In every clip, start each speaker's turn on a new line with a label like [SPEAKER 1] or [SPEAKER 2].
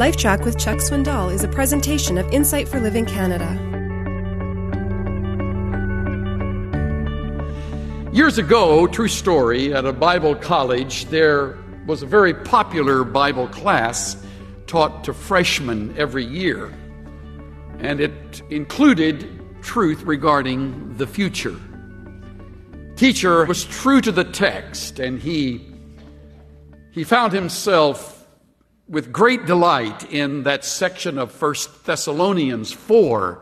[SPEAKER 1] LifeTrac with Chuck Swindoll is a presentation of Insight for Living Canada.
[SPEAKER 2] Years ago, true story, at a Bible college, there was a very popular Bible class taught to freshmen every year. And it included truth regarding the future. Teacher was true to the text, and he, he found himself with great delight in that section of First Thessalonians 4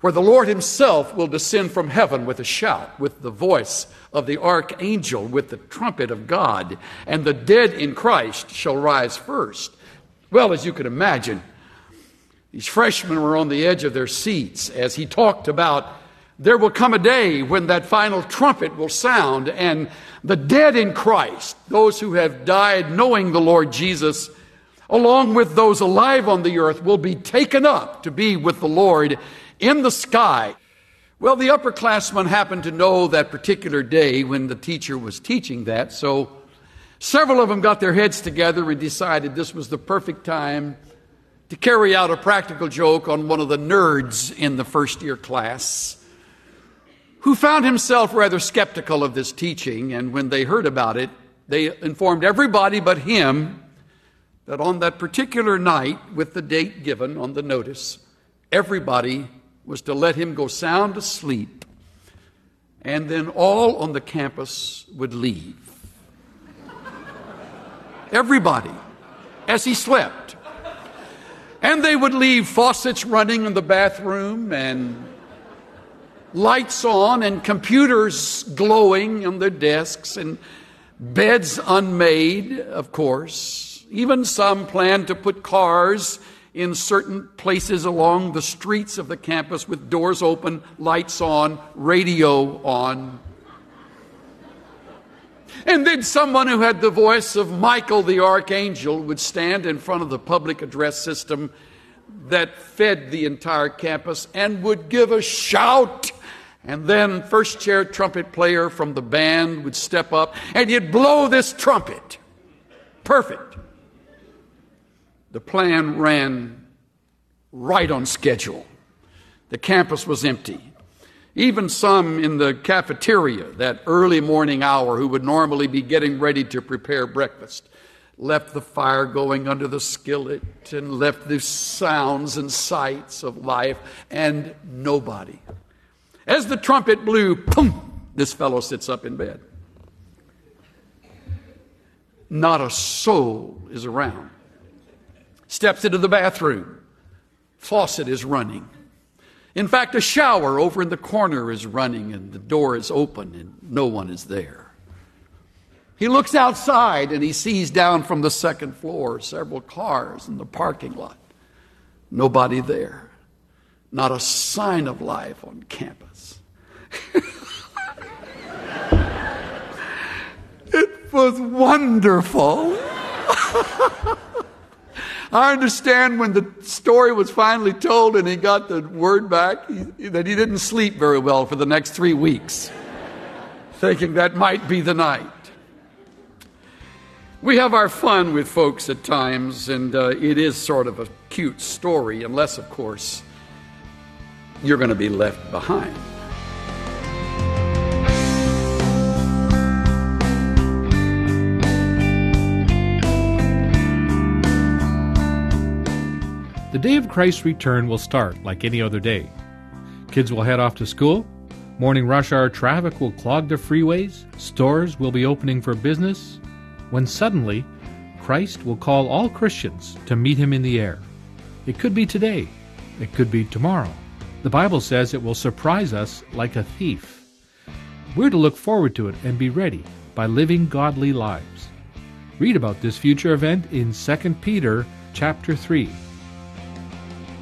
[SPEAKER 2] where the Lord Himself will descend from heaven with a shout, with the voice of the archangel, with the trumpet of God, and the dead in Christ shall rise first. Well, as you can imagine, these freshmen were on the edge of their seats as he talked about there will come a day when that final trumpet will sound, and the dead in Christ, those who have died knowing the Lord Jesus, along with those alive on the earth, will be taken up to be with the Lord in the sky. Well, the upperclassmen happened to know that particular day when the teacher was teaching that, so several of them got their heads together and decided this was the perfect time to carry out a practical joke on one of the nerds in the first year class who found himself rather skeptical of this teaching. And when they heard about it, they informed everybody but him that on that particular night, with the date given on the notice, everybody was to let him go sound asleep, and then all on the campus would leave. Everybody, as he slept. And they would leave faucets running in the bathroom and lights on and computers glowing on their desks and beds unmade, of course. Even some planned to put cars in certain places along the streets of the campus with doors open, lights on, radio on. And then someone who had the voice of Michael the archangel would stand in front of the public address system that fed the entire campus and would give a shout. And then first chair trumpet player from the band would step up and he'd blow this trumpet. Perfect. The plan ran right on schedule. The campus was empty. Even some in the cafeteria, that early morning hour, who would normally be getting ready to prepare breakfast, left the fire going under the skillet and left the sounds and sights of life, and nobody. As the trumpet blew, boom, this fellow sits up in bed. Not a soul is around steps into the bathroom. Faucet is running. In fact, a shower over in the corner is running and the door is open and no one is there. He looks outside and he sees down from the second floor several cars in the parking lot. Nobody there. Not a sign of life on campus. it was wonderful. I understand when the story was finally told and he got the word back he, that he didn't sleep very well for the next three weeks, thinking that might be the night. We have our fun with folks at times, and uh, it is sort of a cute story, unless, of course, you're going to be left behind.
[SPEAKER 3] The day of Christ's return will start like any other day. Kids will head off to school, morning rush hour traffic will clog the freeways, stores will be opening for business, when suddenly Christ will call all Christians to meet him in the air. It could be today, it could be tomorrow. The Bible says it will surprise us like a thief. We're to look forward to it and be ready by living godly lives. Read about this future event in 2 Peter chapter 3.